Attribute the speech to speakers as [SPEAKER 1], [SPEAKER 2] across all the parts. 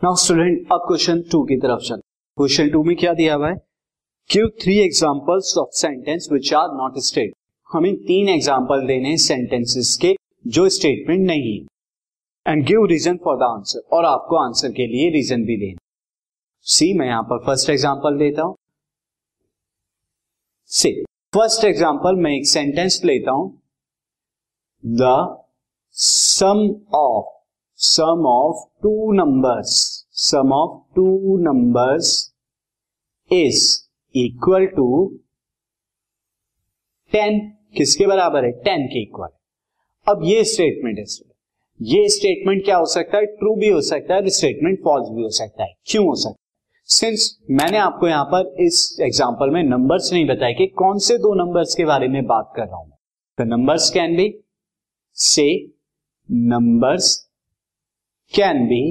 [SPEAKER 1] Now student अब question two की तरफ़ चल। क्वेश्चन टू में क्या दिया हुआ है? Give three examples of sentence which are not state हमें तीन एग्जांपल देने सेंटेंसेस के जो स्टेटमेंट नहीं है। And give reason for the answer और आपको आंसर के लिए रीजन भी देना। सी मैं यहाँ पर फ़र्स्ट एग्ज़ाम्पल देता हूँ। सी फ़र्स्ट एग्ज़ाम्पल मैं एक सेंटेंस लेता हूँ। The sum of sum of two numbers sum of two numbers is equal to ten किसके बराबर है? टेन के इक्वल अब ये स्टेटमेंट है ये स्टेटमेंट क्या हो सकता है? ट्रू भी हो सकता है स्टेटमेंट फॉल्स भी हो सकता है। क्यों हो सकता है? सिंस मैंने आपको यहाँ पर इस एग्ज़ाम्पल में नंबर्स नहीं बताया कि कौन से दो नंबर्स के बारे में बात कर रहा हूँ। The numbers can be say numbers can be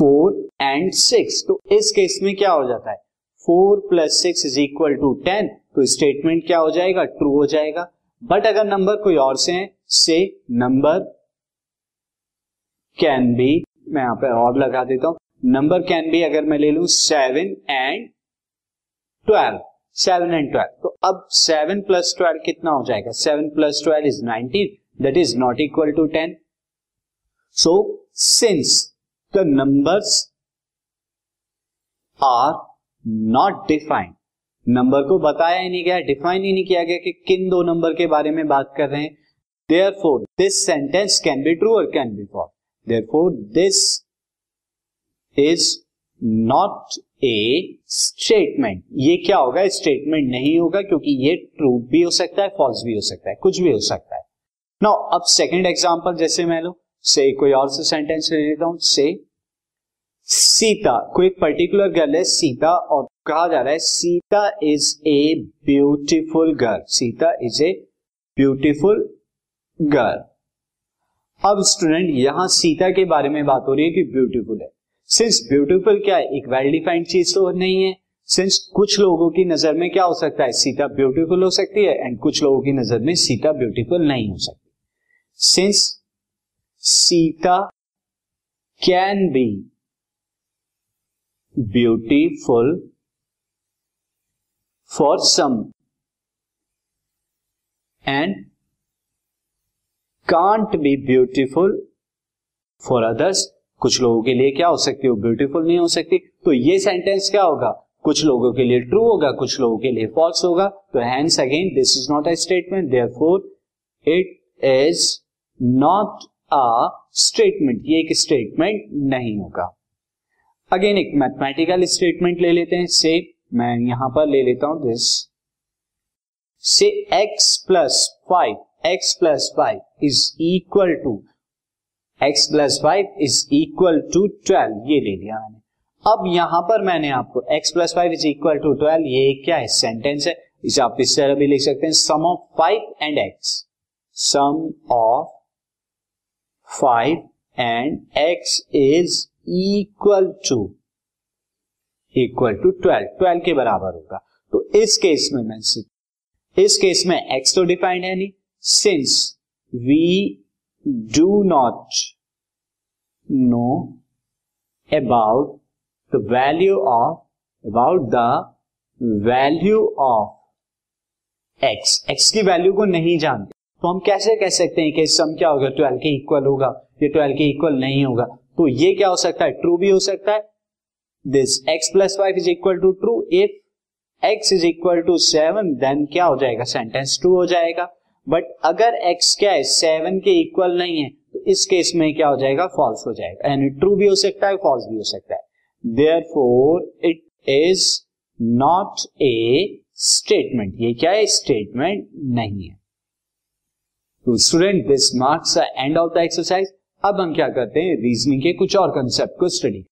[SPEAKER 1] four and six तो इस केस में क्या हो जाता है? Four plus six is equal to ten तो स्टेटमेंट क्या हो जाएगा? ट्रू हो जाएगा. बट अगर नंबर कोई और से है से नंबर कैन बी मैं यहाँ पर और लगा देता हूँ. नंबर कैन बी अगर मैं ले लू seven and twelve seven and twelve तो अब सेवन प्लस ट्वेल्व कितना हो जाएगा? Seven plus twelve is nineteen that is not equal to ten so since the numbers are not defined number को बताया ही नहीं गया डिफाइन ही नहीं किया गया कि किन दो नंबर के बारे में बात कर रहे हैं। Therefore this sentence can be true और can be false therefore this is not a statement ये क्या होगा? स्टेटमेंट नहीं होगा क्योंकि ये ट्रू भी हो सकता है फॉल्स भी हो सकता है, कुछ भी हो सकता है। नाउ अब सेकेंड एग्ज़ाम्पल जैसे मैं लो। से कोई और से सेंटेंस ले लेता हूँ, से सीता, कोई पर्टिकुलर गर्ल है, सीता, और कहा जा रहा है, Sita is a beautiful girl Sita is a beautiful girl अब स्टूडेंट यहाँ सीता के बारे में बात हो रही है कि ब्यूटीफुल है। सिंस ब्यूटीफुल क्या है? एक वेल डिफाइंड चीज़ तो नहीं है। सिंस कुछ लोगों की नज़र में क्या हो सकता है? सीता ब्यूटीफुल हो सकती है एंड कुछ लोगों की नज़र में सीता ब्यूटीफुल नहीं हो सकती। Since Sita can be beautiful for some and can't be beautiful for others. कुछ लोगों के लिए क्या हो सकती है? वो ब्यूटीफुल नहीं हो सकती। तो ये सेंटेंस क्या होगा? कुछ लोगों के लिए ट्रू होगा, कुछ लोगों के लिए फॉल्स होगा। तो hence again this is not a statement therefore it is not a statement ये एक स्टेटमेंट नहीं होगा। अगेन एक मैथमेटिकल स्टेटमेंट ले लेते हैं। से मैं यहाँ पर ले लेता हूँ this say x plus five x plus five is equal to x plus five is equal to twelve ये ले लिया मैंने। अब यहाँ पर मैंने आपको x plus five is equal to twelve ये क्या है? सेंटेंस है। इसे आप इस तरह भी लिख सकते हैं। Sum of five and x. Sum of five and x is equal to equal to twelve twelve के बराबर होगा। तो इस केस में मैं इस केस में एक्स तो डिफाइंड है नहीं। Since we do not know about the value of about the value of x x की वैल्यू को नहीं जानते। तो हम कैसे कह सकते हैं कि सम क्या होगा? ट्वेल्व के इक्वल होगा। ये ट्वेल्व के इक्वल नहीं होगा। तो ये क्या हो सकता है? ट्रू भी हो सकता है। This x plus five is equal to true if x is equal to seven then क्या हो जाएगा? सेंटेंस ट्रू हो जाएगा। बट अगर एक्स क्या है? सेवन के इक्वल नहीं है तो इस केस में क्या हो जाएगा? फॉल्स हो जाएगा। यानी ट्रू भी हो सकता है फॉल्स भी हो सकता है। Therefore it is not a statement ये क्या है? स्टेटमेंट नहीं है। तो student this marks end of the exercise अब हम क्या करते हैं? रीजनिंग के कुछ और कंसेप्ट को study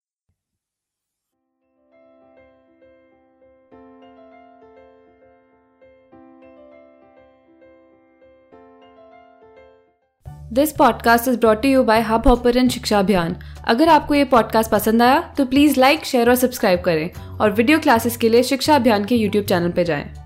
[SPEAKER 2] this podcast is brought you by Hubhopper Shiksha Abhiyan अगर आपको ये पॉडकास्ट पसंद आया तो प्लीज़ लाइक शेयर और सब्सक्राइब करें और वीडियो क्लासेस के लिए शिक्षा अभियान के यूट्यूब चैनल पर जाएँ।